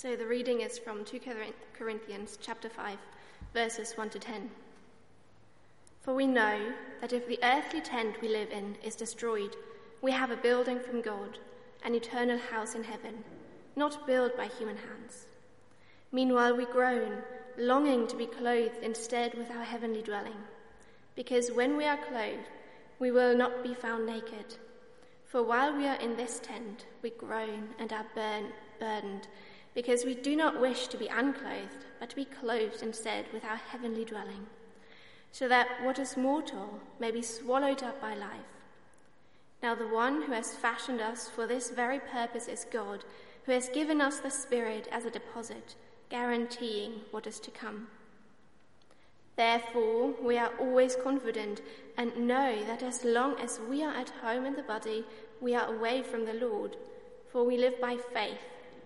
So the reading is from 2 Corinthians chapter 5, verses 1 to 10. For we know that if the earthly tent we live in is destroyed, we have a building from God, an eternal house in heaven, not built by human hands. Meanwhile, we groan, longing to be clothed instead with our heavenly dwelling, because when we are clothed, we will not be found naked. For while we are in this tent, we groan and are burn, burdened, because we do not wish to be unclothed, but to be clothed instead with our heavenly dwelling, so that what is mortal may be swallowed up by life. Now, the one who has fashioned us for this very purpose is God, who has given us the Spirit as a deposit, guaranteeing what is to come. Therefore, we are always confident and know that as long as we are at home in the body, we are away from the Lord, for we live by faith,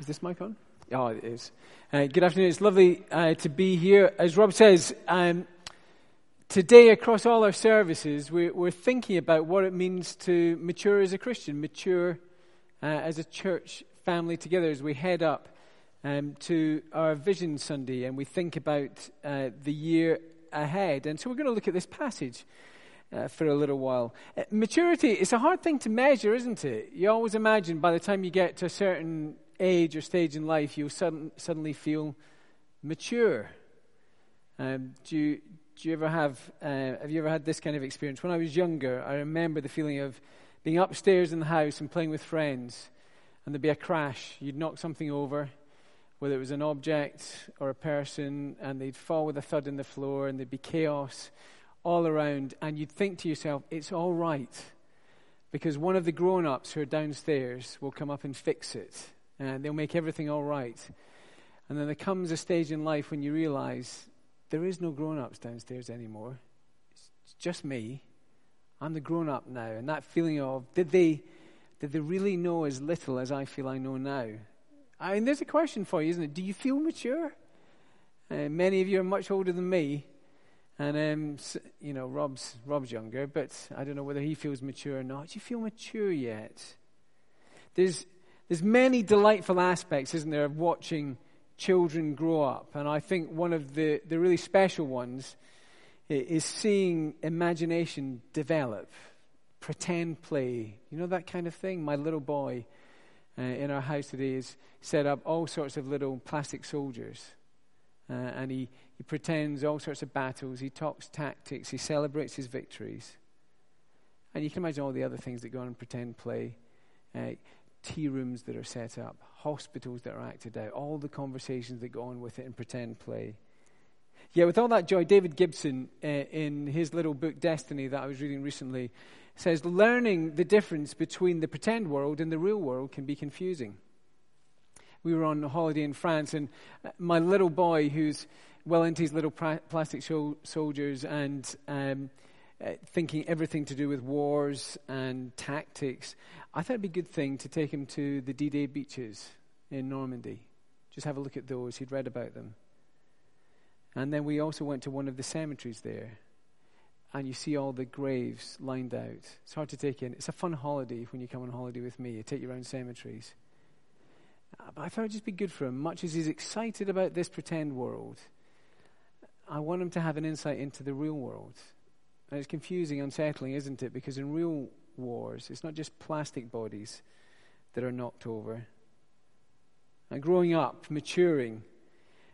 Is this mic on? Oh, it is. Uh, good afternoon. It's lovely uh, to be here. As Rob says, um, today across all our services, we're, we're, thinking about what it means to mature as a Christian, mature uh, as a church family together as we head up um, to our Vision Sunday and we think about uh, the year ahead. And so we're going to look at this passage. Uh, for a little while. Uh, maturity is a hard thing to measure, isn't it? You always imagine by the time you get to a certain age or stage in life, you'll sudden, suddenly feel mature. Um, do, you, do you ever have, uh, have you ever had this kind of experience? When I was younger, I remember the feeling of being upstairs in the house and playing with friends, and there'd be a crash. You'd knock something over, whether it was an object or a person, and they'd fall with a thud in the floor, and there'd be chaos all around, and you'd think to yourself, it's all right. Because one of the grown ups who are downstairs will come up and fix it and they'll make everything all right. And then there comes a stage in life when you realize there is no grown ups downstairs anymore. It's just me. I'm the grown up now. And that feeling of, did they, did they really know as little as I feel I know now? I mean, there's a question for you, isn't it? Do you feel mature? Uh, many of you are much older than me. And, um, you know, Rob's, Rob's younger, but I don't know whether he feels mature or not. Do you feel mature yet? There's, there's many delightful aspects, isn't there, of watching children grow up. And I think one of the, the really special ones is seeing imagination develop, pretend play, you know, that kind of thing. My little boy uh, in our house today has set up all sorts of little plastic soldiers. Uh, and he, he pretends all sorts of battles, he talks tactics, he celebrates his victories. And you can imagine all the other things that go on in pretend play. Uh, tea rooms that are set up, hospitals that are acted out, all the conversations that go on with it in pretend play. Yeah, with all that joy, David Gibson, uh, in his little book Destiny that I was reading recently, says learning the difference between the pretend world and the real world can be confusing. We were on holiday in France, and uh, my little boy, who's well into his little pra- plastic soldiers and um, uh, thinking everything to do with wars and tactics, I thought it'd be a good thing to take him to the D Day beaches in Normandy. Just have a look at those. He'd read about them. And then we also went to one of the cemeteries there. And you see all the graves lined out. It's hard to take in. It's a fun holiday when you come on holiday with me. I take you around cemeteries. Uh, but I thought it'd just be good for him. Much as he's excited about this pretend world, I want him to have an insight into the real world. And it's confusing, unsettling, isn't it? Because in real wars. It's not just plastic bodies that are knocked over. And growing up, maturing,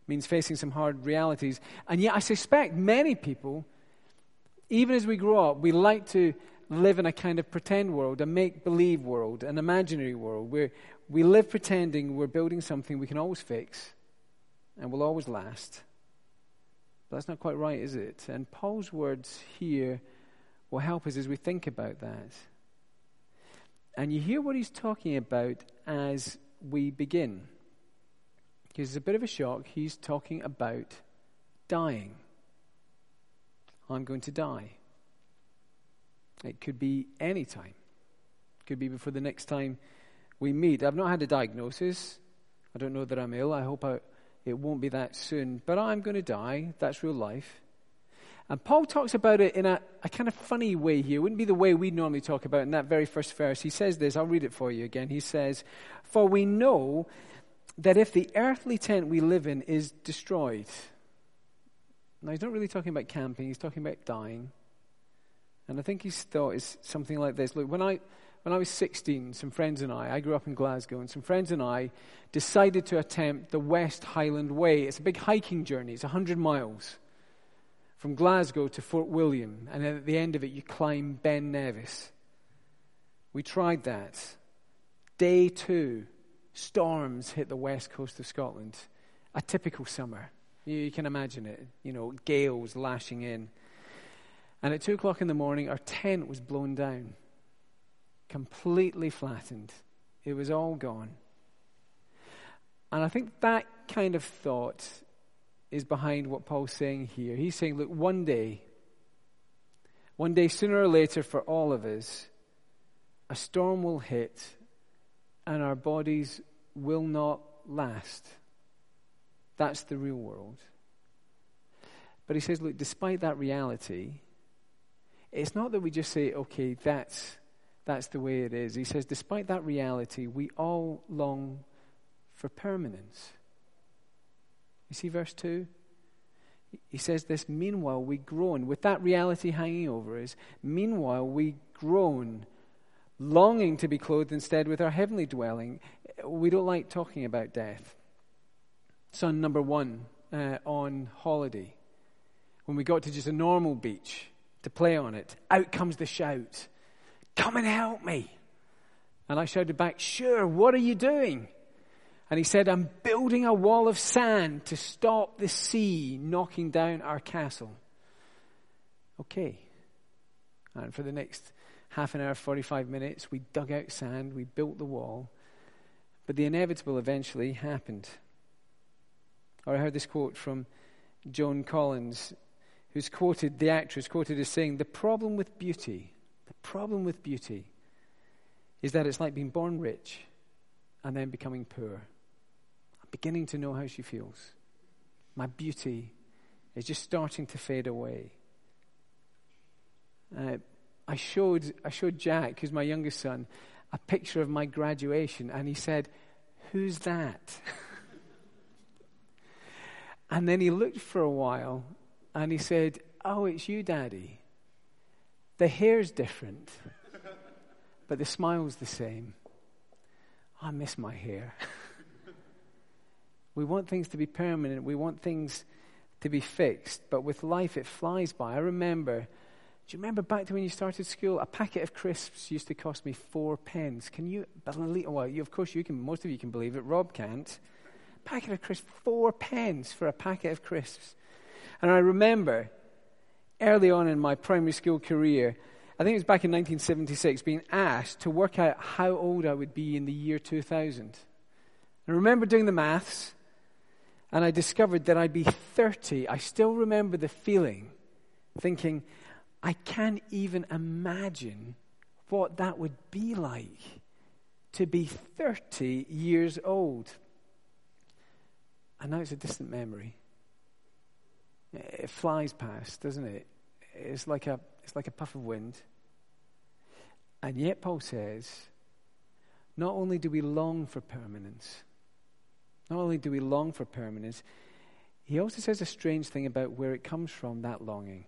means facing some hard realities. And yet, I suspect many people, even as we grow up, we like to live in a kind of pretend world, a make believe world, an imaginary world, where we live pretending we're building something we can always fix and will always last. That's not quite right, is it? And Paul's words here will help us as we think about that. And you hear what he's talking about as we begin. Because it's a bit of a shock. He's talking about dying. I'm going to die. It could be any time. It could be before the next time we meet. I've not had a diagnosis. I don't know that I'm ill. I hope I, it won't be that soon. But I'm going to die. That's real life. And Paul talks about it in a, a kind of funny way here. It wouldn't be the way we normally talk about it in that very first verse. He says this, I'll read it for you again. He says, For we know that if the earthly tent we live in is destroyed, now he's not really talking about camping, he's talking about dying. And I think his thought is something like this Look, when I, when I was 16, some friends and I, I grew up in Glasgow, and some friends and I decided to attempt the West Highland Way. It's a big hiking journey, it's 100 miles from Glasgow to Fort William, and then at the end of it, you climb Ben Nevis. We tried that. Day two, storms hit the west coast of Scotland. A typical summer. You, you can imagine it. You know, gales lashing in. And at two o'clock in the morning, our tent was blown down, completely flattened. It was all gone. And I think that kind of thought is behind what Paul's saying here. He's saying, look, one day, one day, sooner or later, for all of us, a storm will hit and our bodies will not last. That's the real world. But he says, look, despite that reality, it's not that we just say, okay, that's, that's the way it is. He says, despite that reality, we all long for permanence. You see verse 2? He says this, meanwhile we groan, with that reality hanging over us, meanwhile we groan, longing to be clothed instead with our heavenly dwelling. We don't like talking about death. Son number one uh, on holiday, when we got to just a normal beach to play on it, out comes the shout, Come and help me. And I shouted back, Sure, what are you doing? And he said, I'm building a wall of sand to stop the sea knocking down our castle. Okay. And for the next half an hour, 45 minutes, we dug out sand, we built the wall. But the inevitable eventually happened. Or I heard this quote from Joan Collins, who's quoted, the actress quoted as saying, The problem with beauty, the problem with beauty is that it's like being born rich and then becoming poor I'm beginning to know how she feels. My beauty is just starting to fade away. Uh, I showed I showed Jack, who's my youngest son, a picture of my graduation, and he said, "Who's that?" and then he looked for a while, and he said, "Oh, it's you, Daddy. The hair's different, but the smile's the same. I miss my hair." We want things to be permanent. We want things to be fixed. But with life, it flies by. I remember, do you remember back to when you started school? A packet of crisps used to cost me four pence. Can you believe? Well, you, of course, you can. Most of you can believe it. Rob can't. A Packet of crisps, four pence for a packet of crisps. And I remember early on in my primary school career, I think it was back in 1976, being asked to work out how old I would be in the year 2000. I remember doing the maths, and I discovered that I'd be 30, I still remember the feeling, thinking, I can't even imagine what that would be like to be 30 years old. And now it's a distant memory. It flies past, doesn't it? It's like a, it's like a puff of wind. And yet, Paul says, not only do we long for permanence, not only do we long for permanence, he also says a strange thing about where it comes from, that longing.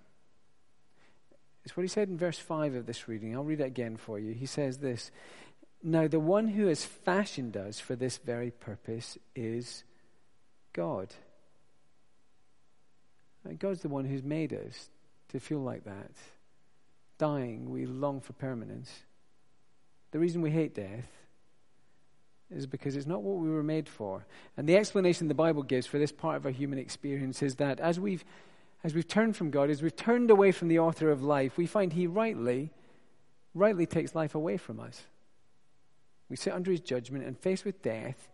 It's what he said in verse 5 of this reading. I'll read it again for you. He says this Now, the one who has fashioned us for this very purpose is God. God's the one who's made us to feel like that. Dying, we long for permanence. The reason we hate death is because it's not what we were made for. And the explanation the Bible gives for this part of our human experience is that as we've, as we've turned from God, as we've turned away from the author of life, we find He rightly, rightly takes life away from us. We sit under his judgment and faced with death.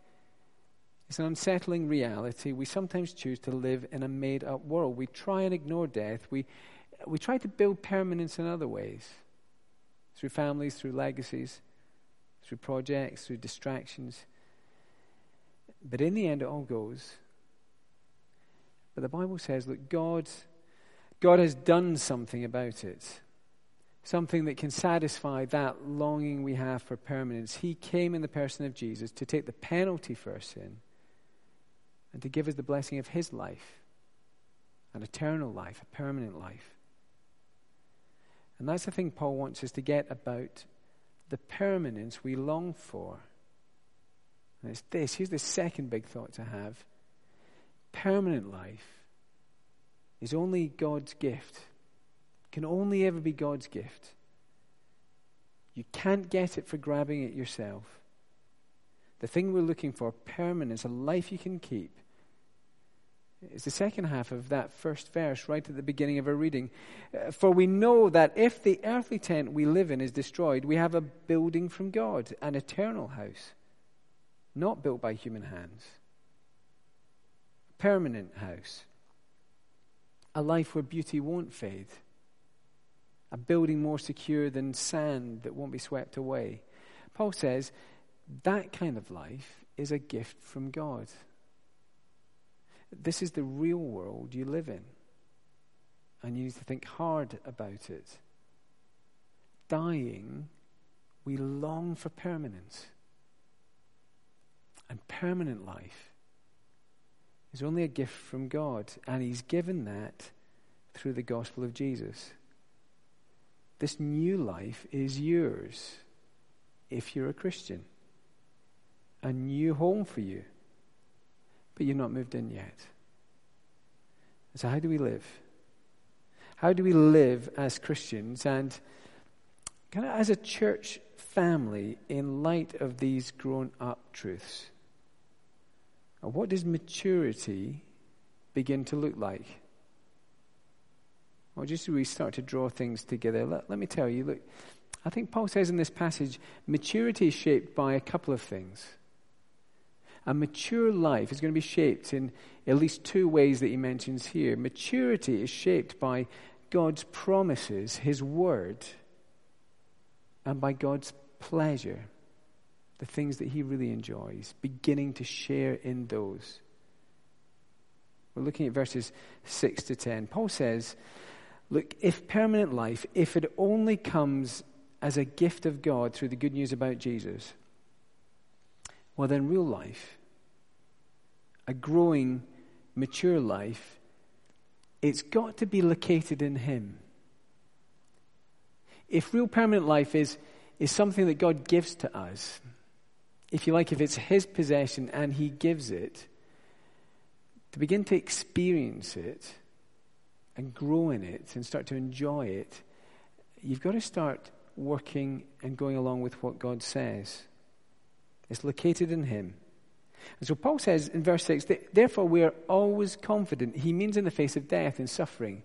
It's an unsettling reality. We sometimes choose to live in a made up world. We try and ignore death. We, we try to build permanence in other ways through families, through legacies, through projects, through distractions. But in the end, it all goes. But the Bible says that God, God has done something about it something that can satisfy that longing we have for permanence. He came in the person of Jesus to take the penalty for our sin and to give us the blessing of His life, an eternal life, a permanent life. And that's the thing Paul wants us to get about the permanence we long for. And it's this here's the second big thought to have permanent life is only God's gift can only ever be God's gift. You can't get it for grabbing it yourself. The thing we're looking for, permanence, a life you can keep, is the second half of that first verse right at the beginning of our reading. Uh, for we know that if the earthly tent we live in is destroyed, we have a building from God, an eternal house, not built by human hands, a permanent house, a life where beauty won't fade a building more secure than sand that won't be swept away. Paul says that kind of life is a gift from God. This is the real world you live in. And you need to think hard about it. Dying, we long for permanence. And permanent life is only a gift from God. And He's given that through the gospel of Jesus. This new life is yours if you're a Christian. A new home for you. But you're not moved in yet. So, how do we live? How do we live as Christians and kind of as a church family in light of these grown up truths? What does maturity begin to look like? Or just as we start to draw things together, let, let me tell you, look, I think Paul says in this passage, maturity is shaped by a couple of things. A mature life is going to be shaped in at least two ways that he mentions here. Maturity is shaped by God's promises, his word, and by God's pleasure, the things that he really enjoys, beginning to share in those. We're looking at verses 6 to 10. Paul says, Look, if permanent life, if it only comes as a gift of God through the good news about Jesus, well, then real life, a growing, mature life, it's got to be located in Him. If real permanent life is, is something that God gives to us, if you like, if it's His possession and He gives it, to begin to experience it, and grow in it and start to enjoy it, you've got to start working and going along with what God says. It's located in Him. And so Paul says in verse 6 therefore we are always confident. He means in the face of death and suffering,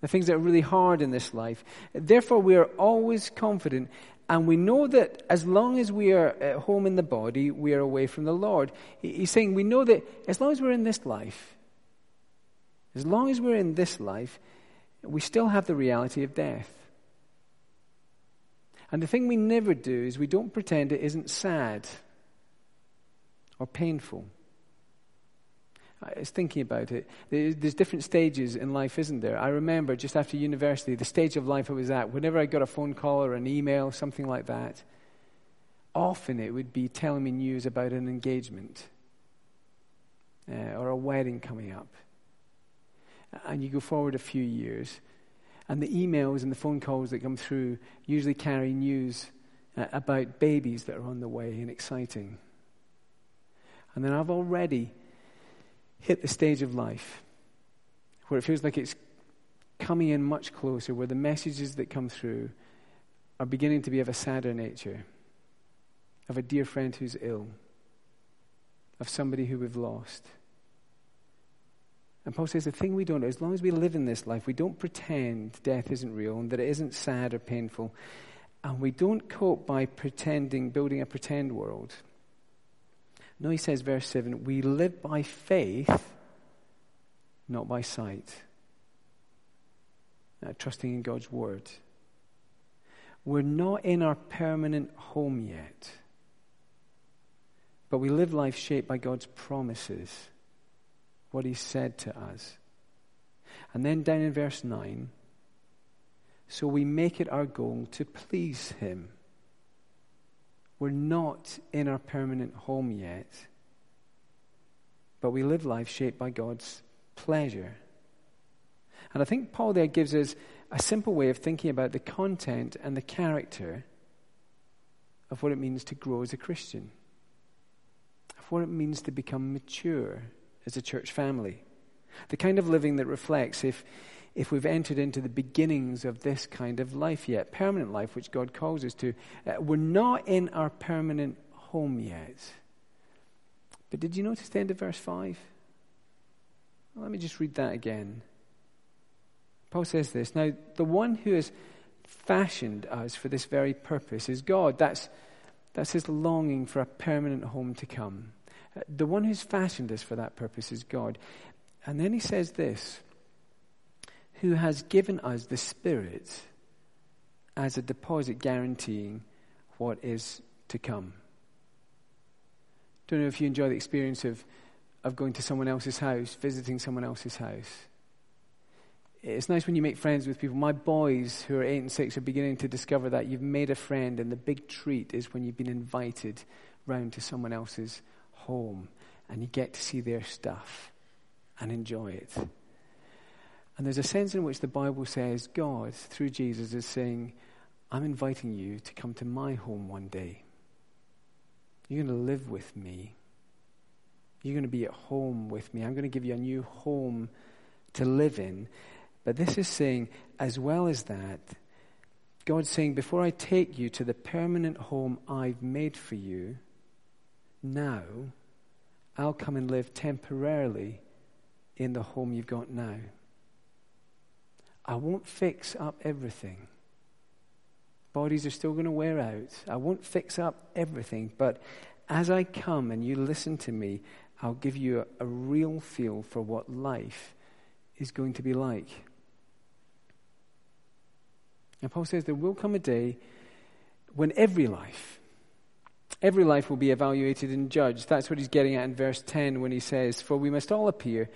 the things that are really hard in this life. Therefore we are always confident. And we know that as long as we are at home in the body, we are away from the Lord. He's saying we know that as long as we're in this life, as long as we're in this life, we still have the reality of death. And the thing we never do is we don't pretend it isn't sad or painful. I was thinking about it. There's different stages in life, isn't there? I remember just after university, the stage of life I was at, whenever I got a phone call or an email, something like that, often it would be telling me news about an engagement uh, or a wedding coming up and you go forward a few years, and the emails and the phone calls that come through usually carry news uh, about babies that are on the way and exciting. And then I've already hit the stage of life where it feels like it's coming in much closer, where the messages that come through are beginning to be of a sadder nature, of a dear friend who's ill, of somebody who we've lost. And Paul says the thing we don't do, as long as we live in this life, we don't pretend death isn't real and that it isn't sad or painful. And we don't cope by pretending, building a pretend world. No, he says, verse 7 we live by faith, not by sight. Uh, trusting in God's word. We're not in our permanent home yet, but we live life shaped by God's promises, what He said to us. And then down in verse 9, so we make it our goal to please Him. We're not in our permanent home yet, but we live life shaped by God's pleasure. And I think Paul there gives us a simple way of thinking about the content and the character of what it means to grow as a Christian, of what it means to become mature as a church family. The kind of living that reflects if, if we've entered into the beginnings of this kind of life yet, permanent life, which God calls us to. Uh, we're not in our permanent home yet. But did you notice the end of verse 5? Well, let me just read that again. Paul says this Now, the one who has fashioned us for this very purpose is God. That's, that's his longing for a permanent home to come. The one who's fashioned us for that purpose is God. And then he says this who has given us the Spirit as a deposit guaranteeing what is to come. Don't know if you enjoy the experience of, of going to someone else's house, visiting someone else's house. It's nice when you make friends with people. My boys, who are eight and six, are beginning to discover that you've made a friend, and the big treat is when you've been invited round to someone else's home and you get to see their stuff and enjoy it. And there's a sense in which the Bible says God, through Jesus, is saying, I'm inviting you to come to my home one day. You're going to live with me. You're going to be at home with me. I'm going to give you a new home to live in. But this is saying, as well as that, God's saying, before I take you to the permanent home I've made for you, now I'll come and live temporarily in the home you've got now. I won't fix up everything. Bodies are still going to wear out. I won't fix up everything, but as I come and you listen to me, I'll give you a, a real feel for what life is going to be like. And Paul says there will come a day when every life, every life will be evaluated and judged. That's what he's getting at in verse 10 when he says, For we must all appear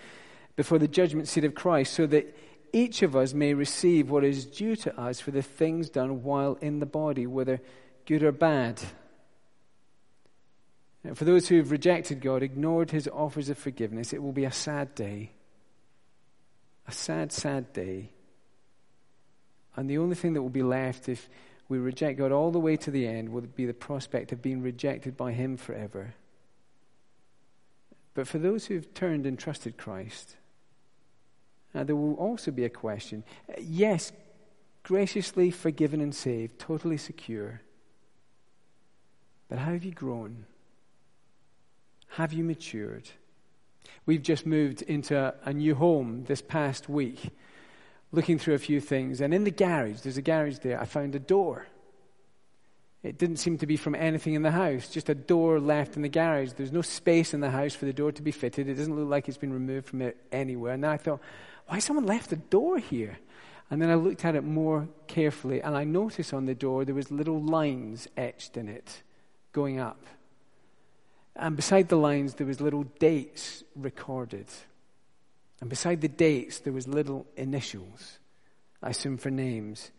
before the judgment seat of Christ, so that each of us may receive what is due to us for the things done while in the body, whether good or bad. And for those who have rejected God, ignored his offers of forgiveness, it will be a sad day. A sad, sad day. And the only thing that will be left if we reject God all the way to the end will be the prospect of being rejected by him forever. But for those who've turned and trusted Christ, uh, there will also be a question. Uh, yes, graciously forgiven and saved, totally secure. But how have you grown? Have you matured? We've just moved into a, a new home this past week, looking through a few things. And in the garage, there's a garage there, I found a door. It didn't seem to be from anything in the house, just a door left in the garage. There's no space in the house for the door to be fitted. It doesn't look like it's been removed from it anywhere. And I thought, why someone left a door here? And then I looked at it more carefully, and I noticed on the door there was little lines etched in it going up. And beside the lines there was little dates recorded. And beside the dates there was little initials, I assume for names.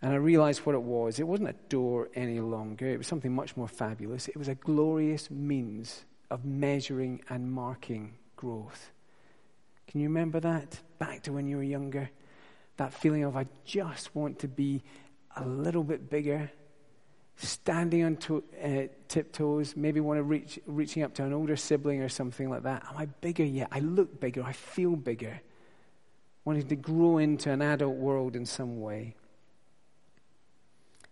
And I realized what it was. It wasn't a door any longer. It was something much more fabulous. It was a glorious means of measuring and marking growth. Can you remember that? Back to when you were younger? That feeling of, I just want to be a little bit bigger, standing on to, uh, tiptoes, maybe want to reach, reaching up to an older sibling or something like that. Am I bigger yet? I look bigger. I feel bigger. Wanting to grow into an adult world in some way.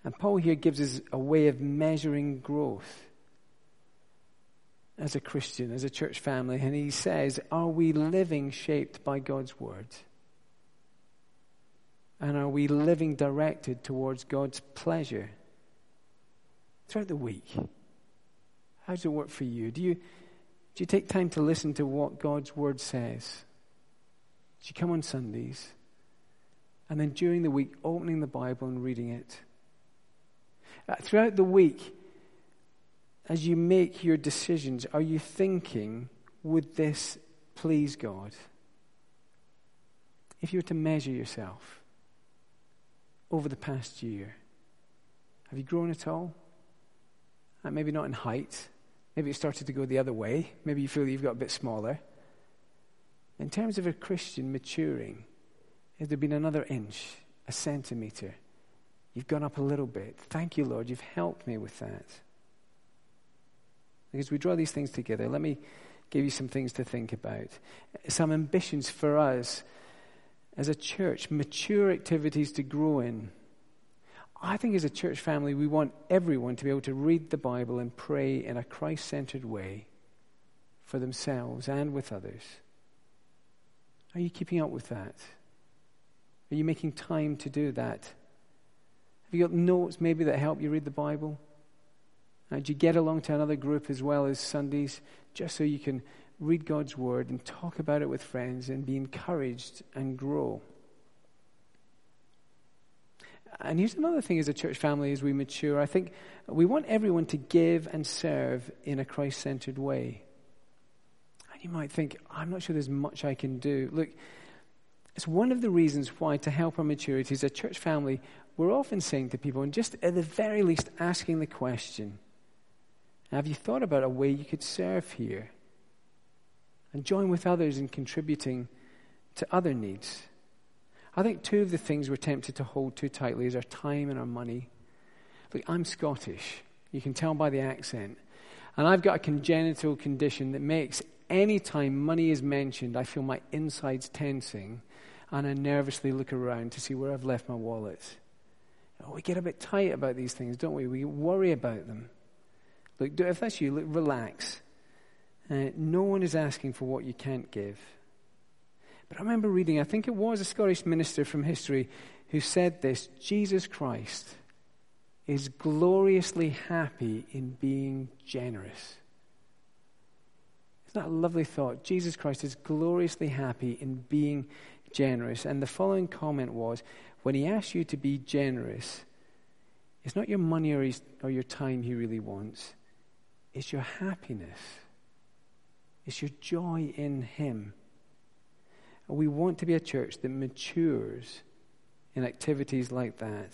And Paul here gives us a way of measuring growth as a Christian, as a church family, and he says, Are we living shaped by God's word? And are we living directed towards God's pleasure? Throughout the week, how does it work for you? Do you, do you take time to listen to what God's Word says? Do you come on Sundays? And then during the week, opening the Bible and reading it? Uh, throughout the week, as you make your decisions, are you thinking, would this please God? If you were to measure yourself, over the past year? Have you grown at all? Uh, maybe not in height. Maybe it started to go the other way. Maybe you feel you've got a bit smaller. In terms of a Christian maturing, has there been another inch, a centimeter? You've gone up a little bit. Thank you, Lord. You've helped me with that. Because we draw these things together, let me give you some things to think about. Some ambitions for us as a church, mature activities to grow in. I think as a church family, we want everyone to be able to read the Bible and pray in a Christ centered way for themselves and with others. Are you keeping up with that? Are you making time to do that? Have you got notes maybe that help you read the Bible? Uh, do you get along to another group as well as Sundays just so you can read God's Word and talk about it with friends and be encouraged and grow. And here's another thing as a church family as we mature. I think we want everyone to give and serve in a Christ centered way. And you might think, I'm not sure there's much I can do. Look, it's one of the reasons why, to help our maturity as a church family, we're often saying to people, and just at the very least asking the question Have you thought about a way you could serve here? and join with others in contributing to other needs. I think two of the things we're tempted to hold too tightly is our time and our money. Look, I'm Scottish. You can tell by the accent. And I've got a congenital condition that makes any time money is mentioned, I feel my insides tensing and I nervously look around to see where I've left my wallet. Oh, we get a bit tight about these things, don't we? We worry about them. Look, if that's you, look, relax. Uh, no one is asking for what you can't give. But I remember reading, I think it was a Scottish minister from history who said this Jesus Christ is gloriously happy in being generous. Isn't that a lovely thought? Jesus Christ is gloriously happy in being generous. And the following comment was when he asks you to be generous, it's not your money or, his, or your time he really wants, it's your happiness. It's your joy in Him. We want to be a church that matures in activities like that.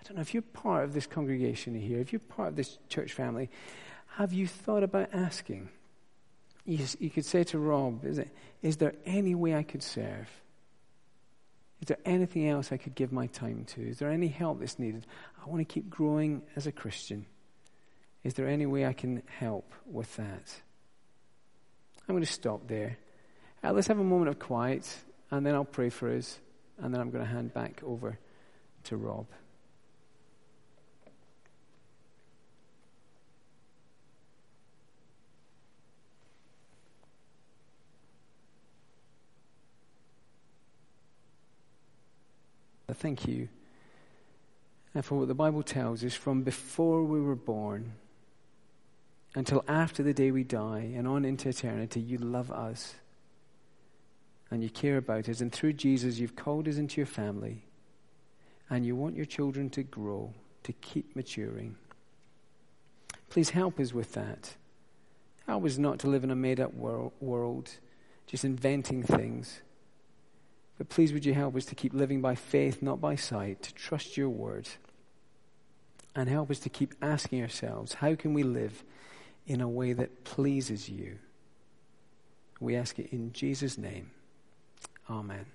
I don't know if you're part of this congregation here, if you're part of this church family, have you thought about asking? You, you could say to Rob, is, it, is there any way I could serve? Is there anything else I could give my time to? Is there any help that's needed? I want to keep growing as a Christian. Is there any way I can help with that? I'm going to stop there. Uh, let's have a moment of quiet, and then I'll pray for us, and then I'm going to hand back over to Rob. Thank you and for what the Bible tells us from before we were born until after the day we die and on into eternity, you love us and you care about us. And through Jesus, you've called us into your family and you want your children to grow, to keep maturing. Please help us with that. Help us not to live in a made up world, just inventing things. But please, would you help us to keep living by faith, not by sight, to trust your word, and help us to keep asking ourselves, how can we live in a way that pleases you. We ask it in Jesus' name. Amen.